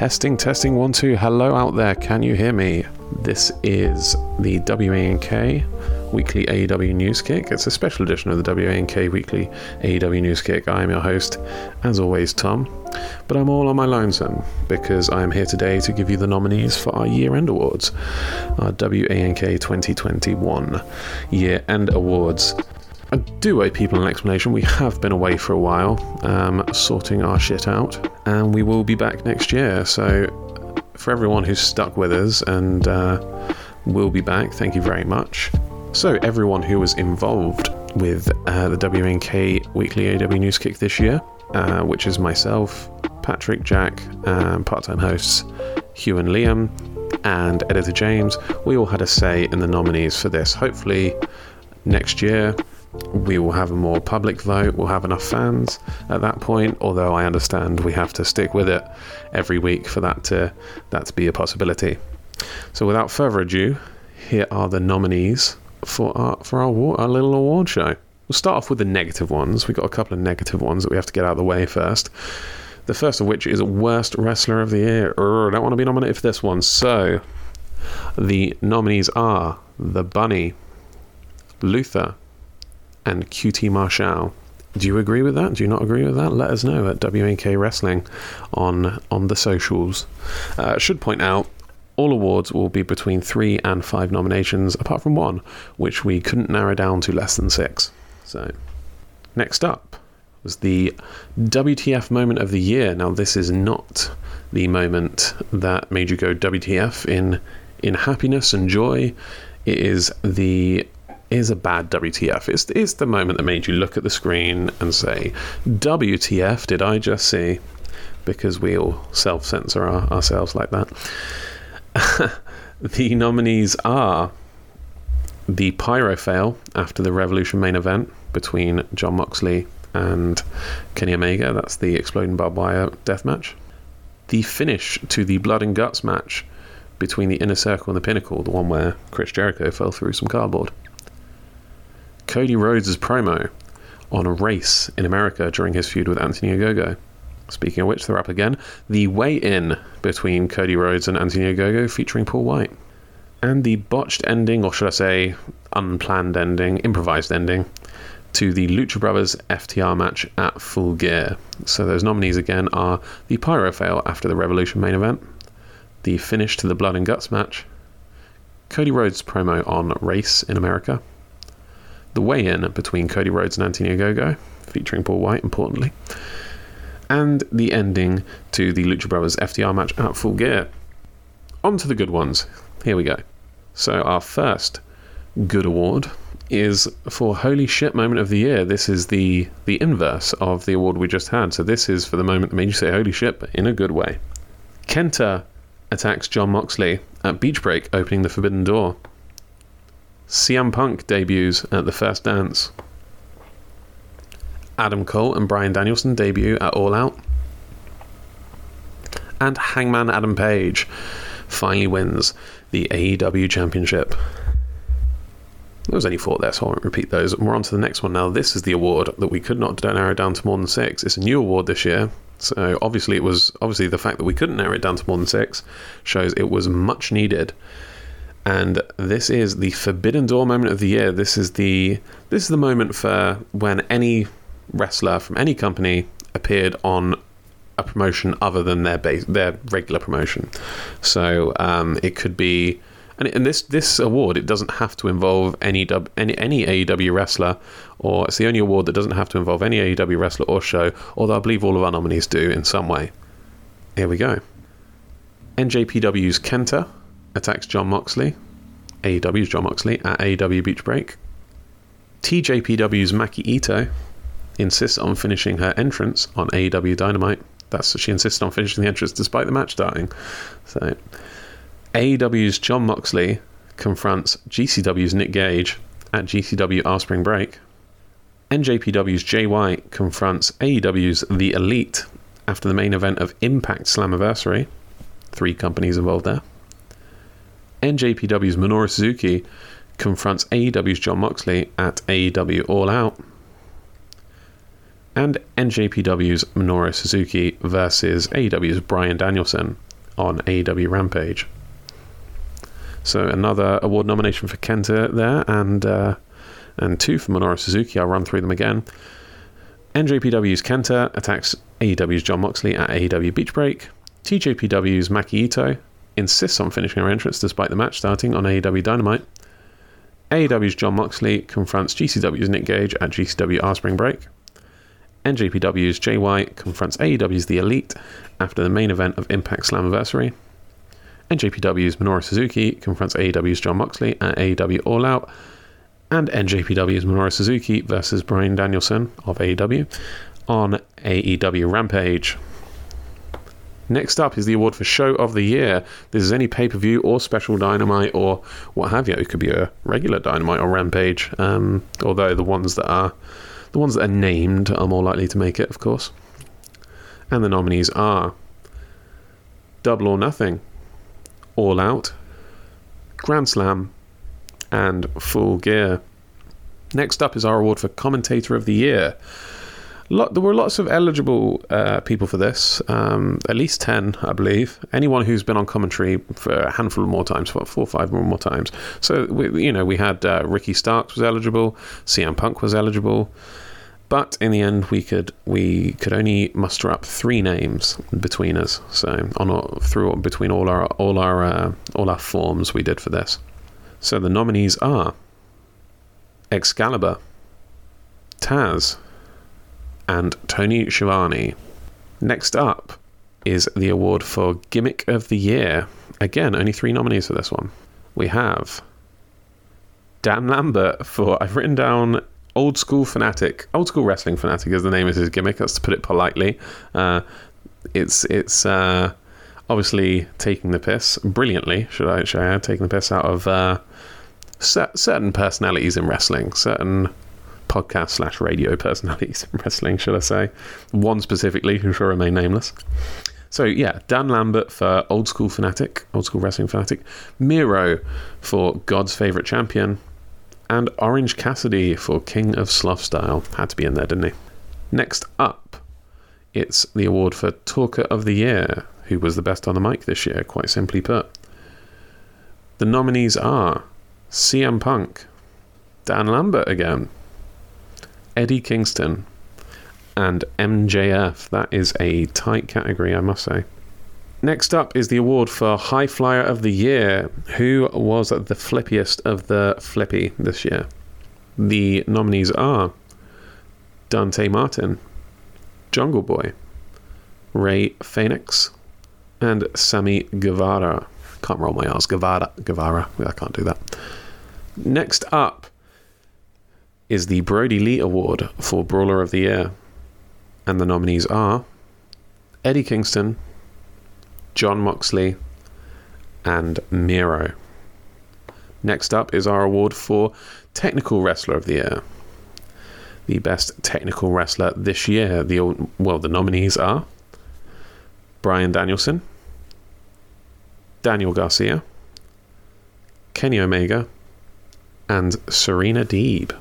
Testing, testing, one, two. Hello out there. Can you hear me? This is the WANK Weekly AEW News Kick. It's a special edition of the WANK Weekly AEW News Kick. I am your host, as always, Tom. But I'm all on my lonesome because I am here today to give you the nominees for our year end awards, our WANK 2021 year end awards. I do owe people an explanation. We have been away for a while, um, sorting our shit out, and we will be back next year. So, for everyone who's stuck with us and uh, will be back, thank you very much. So, everyone who was involved with uh, the WNK Weekly AEW News Kick this year, uh, which is myself, Patrick, Jack, um, part time hosts Hugh and Liam, and editor James, we all had a say in the nominees for this. Hopefully, next year we will have a more public vote. We'll have enough fans at that point. Although I understand we have to stick with it every week for that to that to be a possibility. So without further ado, here are the nominees for our for our, our little award show. We'll start off with the negative ones. We've got a couple of negative ones that we have to get out of the way first. The first of which is Worst Wrestler of the Year. Urgh, don't want to be nominated for this one. So, the nominees are The Bunny, Luther, and QT Marshall. Do you agree with that? Do you not agree with that? Let us know at WNK Wrestling on on the socials. Uh, should point out all awards will be between three and five nominations, apart from one, which we couldn't narrow down to less than six. So, next up was the WTF moment of the year. Now, this is not the moment that made you go WTF in in happiness and joy. It is the is a bad WTF. It's, it's the moment that made you look at the screen and say, WTF did I just see? Because we all self censor our, ourselves like that. the nominees are the Pyro fail after the Revolution main event between Jon Moxley and Kenny Omega. That's the Exploding Barbed Wire death match. The finish to the Blood and Guts match between the Inner Circle and the Pinnacle, the one where Chris Jericho fell through some cardboard. Cody Rhodes' promo on a race in America during his feud with Anthony Ogogo. Speaking of which, they're up again. The weigh in between Cody Rhodes and Anthony Ogogo featuring Paul White. And the botched ending, or should I say, unplanned ending, improvised ending, to the Lucha Brothers FTR match at Full Gear. So those nominees again are the Pyro fail after the Revolution main event, the finish to the Blood and Guts match, Cody Rhodes' promo on Race in America, the weigh in between Cody Rhodes and Anthony Ogogo, featuring Paul White, importantly, and the ending to the Lucha Brothers FTR match at full gear. On to the good ones. Here we go. So, our first good award is for Holy Shit Moment of the Year. This is the, the inverse of the award we just had. So, this is for the moment that made you say Holy Shit, but in a good way. Kenta attacks Jon Moxley at Beach Break, opening the Forbidden Door. CM Punk debuts at the first dance. Adam Cole and Bryan Danielson debut at All Out. And Hangman Adam Page finally wins the AEW Championship. There was only four there, so I won't repeat those. We're on to the next one now. This is the award that we could not narrow down to more than six. It's a new award this year. So obviously it was obviously the fact that we couldn't narrow it down to more than six shows it was much needed and this is the Forbidden Door moment of the year. This is the this is the moment for when any wrestler from any company appeared on a promotion other than their base, their regular promotion. So um, it could be, and, and this this award it doesn't have to involve any any any AEW wrestler, or it's the only award that doesn't have to involve any AEW wrestler or show. Although I believe all of our nominees do in some way. Here we go. NJPW's Kenta attacks Jon Moxley, AEW's Jon Moxley, at AEW Beach Break. TJPW's Maki Ito insists on finishing her entrance on AEW Dynamite. That's she insisted on finishing the entrance despite the match starting. So AEW's Jon Moxley confronts GCW's Nick Gage at GCW Our Spring Break. NJPW's Jay White confronts AEW's The Elite after the main event of Impact Slammiversary. Three companies involved there. NJPW's Minoru Suzuki confronts AEW's Jon Moxley at AEW All Out. And NJPW's Minoru Suzuki versus AEW's Bryan Danielson on AEW Rampage. So another award nomination for Kenta there, and uh, and two for Minoru Suzuki. I'll run through them again. NJPW's Kenta attacks AEW's Jon Moxley at AEW Beach Break. TJPW's Maki Ito insists on finishing her entrance despite the match starting on AEW Dynamite. AEW's Jon Moxley confronts GCW's Nick Gage at GCW R Spring Break. NJPW's White confronts AEW's The Elite after the main event of Impact Slammiversary. NJPW's Minoru Suzuki confronts AEW's Jon Moxley at AEW All Out. And NJPW's Minoru Suzuki versus Bryan Danielson of AEW on AEW Rampage. Next up is the award for Show of the Year. This is any pay per view or special Dynamite or what have you. It could be a regular Dynamite or Rampage. Um, although the ones that are the ones that are named are more likely to make it, of course. And the nominees are Double or Nothing, All Out, Grand Slam, and Full Gear. Next up is our award for Commentator of the Year. Lot, there were lots of eligible uh, people for this, um, at least 10, I believe. Anyone who's been on commentary for a handful of more times, four or five more, more times. So, we, you know, we had uh, Ricky Starks was eligible, CM Punk was eligible. But in the end, we could we could only muster up three names between us. So on through between all our all our uh, all our forms we did for this. So the nominees are Excalibur, Taz, and Tony Schiavone. Next up is the award for Gimmick of the Year. Again, only three nominees for this one. We have Dan Lambert for, I've written down Old School Fanatic. Old School Wrestling Fanatic is the name of his gimmick, that's to put it politely. Uh, it's it's uh, obviously taking the piss, brilliantly, should I, should I add, taking the piss out of uh, certain personalities in wrestling, certain podcast slash radio personalities in wrestling, should I say. One specifically, who shall remain nameless. So yeah, Dan Lambert for Old School Fanatic, Old School Wrestling Fanatic, Miro for God's Favorite Champion, and Orange Cassidy for King of Sloth Style. Had to be in there, didn't he? Next up, it's the award for Talker of the Year, who was the best on the mic this year, quite simply put. The nominees are CM Punk, Dan Lambert again, Eddie Kingston, and MJF. That is a tight category, I must say. Next up is the award for High Flyer of the Year. Who was the flippiest of the flippy this year? The nominees are Dante Martin, Jungle Boy, Rey Fenix, and Sammy Guevara. Can't roll my R's. Guevara. Guevara. I can't do that. Next up is the Brodie Lee Award for Brawler of the Year. And the nominees are Eddie Kingston, Jon Moxley, and Miro. Next up is our award for Technical Wrestler of the Year. The best technical wrestler this year. The well, the nominees are Bryan Danielson, Daniel Garcia, Kenny Omega, and Serena Deeb.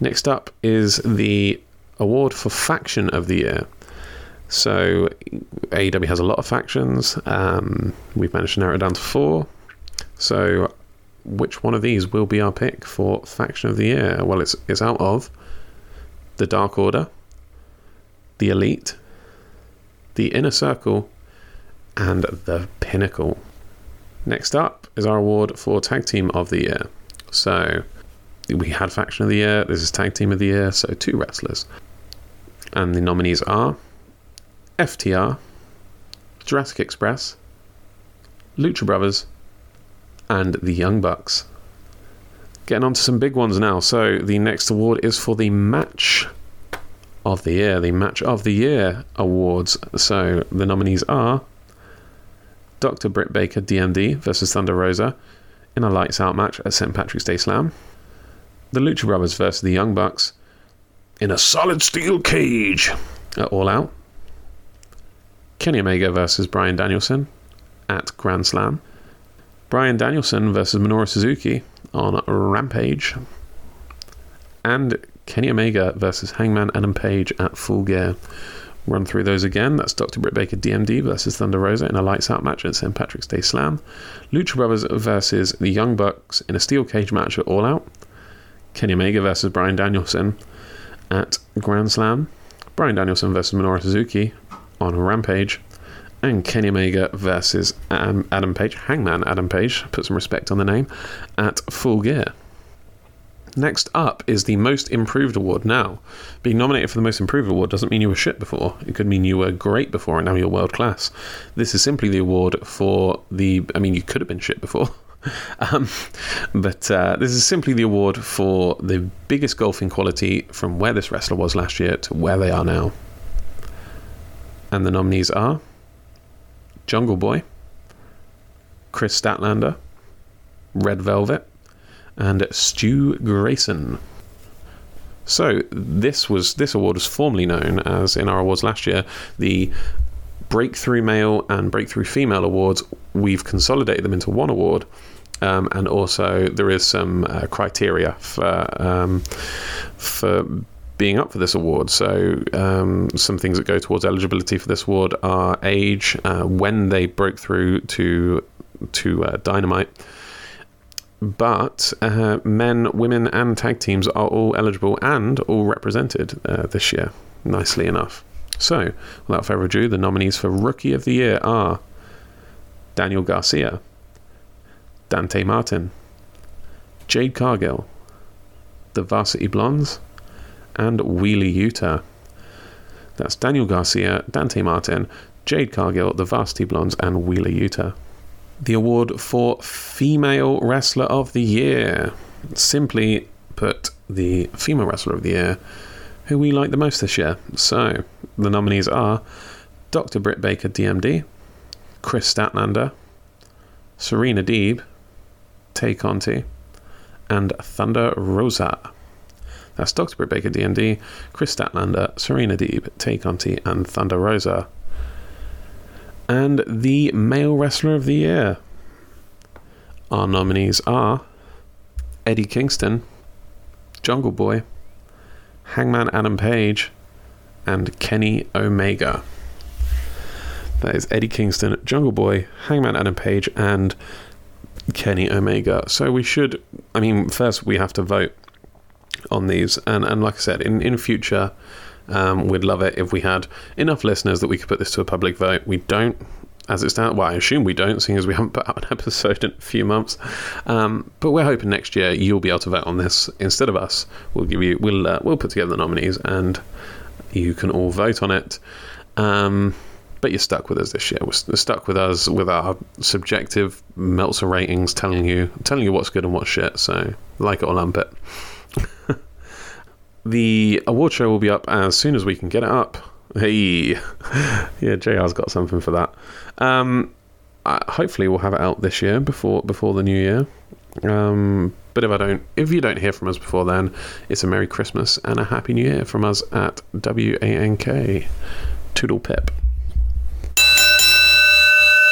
Next up is the award for faction of the year. So AEW has a lot of factions. Um, we've managed to narrow it down to four. So which one of these will be our pick for faction of the year? Well, it's it's out of the Dark Order, the Elite, the Inner Circle, and the Pinnacle. Next up is our award for Tag Team of the Year. So we had Faction of the Year, this is Tag Team of the Year, so two wrestlers. And the nominees are FTR, Jurassic Express, Lucha Brothers, and the Young Bucks. Getting on to some big ones now. So the next award is for the match of the year, the match of the year awards. So the nominees are Dr. Britt Baker, DMD versus Thunder Rosa in a lights out match at St. Patrick's Day Slam the Lucha Brothers versus the Young Bucks in a solid steel cage at All Out. Kenny Omega versus Bryan Danielson at Grand Slam. Bryan Danielson versus Minoru Suzuki on Rampage. And Kenny Omega versus Hangman Adam Page at Full Gear. Run through those again. That's Dr. Britt Baker DMD versus Thunder Rosa in a lights out match at St. Patrick's Day Slam. Lucha Brothers versus the Young Bucks in a steel cage match at All Out. Kenny Omega versus Bryan Danielson at Grand Slam. Bryan Danielson versus Minoru Suzuki on Rampage. And Kenny Omega versus Adam, Adam Page, Hangman Adam Page, put some respect on the name, at Full Gear. Next up is the Most Improved Award. Now, being nominated for the Most Improved Award doesn't mean you were shit before. It could mean you were great before and now you're world class. This is simply the award for the. I mean, you could have been shit before. um, but uh, this is simply the award for the biggest golfing quality from where this wrestler was last year to where they are now. And the nominees are Jungle Boy, Kris Statlander, Red Velvet, and Stu Grayson. So this was this award was formerly known as in our awards last year the Breakthrough Male and Breakthrough Female Awards. We've consolidated them into one award. Um, and also, there is some uh, criteria for um, for being up for this award. So, um, some things that go towards eligibility for this award are age, uh, when they broke through to to uh, Dynamite. But uh, men, women, and tag teams are all eligible and all represented uh, this year, nicely enough. So, without further ado, the nominees for Rookie of the Year are Daniel Garcia, Dante Martin, Jade Cargill, the Varsity Blondes, and Wheeler Yuta. That's Daniel Garcia, Dante Martin, Jade Cargill, the Varsity Blondes, and Wheeler Yuta. The award for Female Wrestler of the Year. Simply put, the Female Wrestler of the Year who we like the most this year. So, the nominees are Dr. Britt Baker, DMD, Kris Statlander, Serena Deeb, Tay Conti, and Thunder Rosa. That's Dr. Britt Baker, DMD, Kris Statlander, Serena Deeb, Tay Conti, and Thunder Rosa. And the Male Wrestler of the Year. Our nominees are Eddie Kingston, Jungle Boy, Hangman Adam Page, and Kenny Omega. That is Eddie Kingston, Jungle Boy, Hangman Adam Page, and Kenny Omega. So we should, I mean, first we have to vote on these, and and like I said, in in future, um, we'd love it if we had enough listeners that we could put this to a public vote. We don't. As it stands, well, I assume we don't, seeing as we haven't put out an episode in a few months. Um, but we're hoping next year you'll be able to vote on this instead of us. We'll give you, we'll, uh, we'll put together the nominees, and you can all vote on it. Um, but you're stuck with us this year. We're stuck with us with our subjective Meltzer ratings, telling you telling you what's good and what's shit. So like it or lump it. the award show will be up as soon as we can get it up. Hey, yeah, JR's got something for that. Um, uh, hopefully, we'll have it out this year before before the new year. Um, but if I don't, if you don't hear from us before then, it's a Merry Christmas and a Happy New Year from us at WANK. Toodle pip.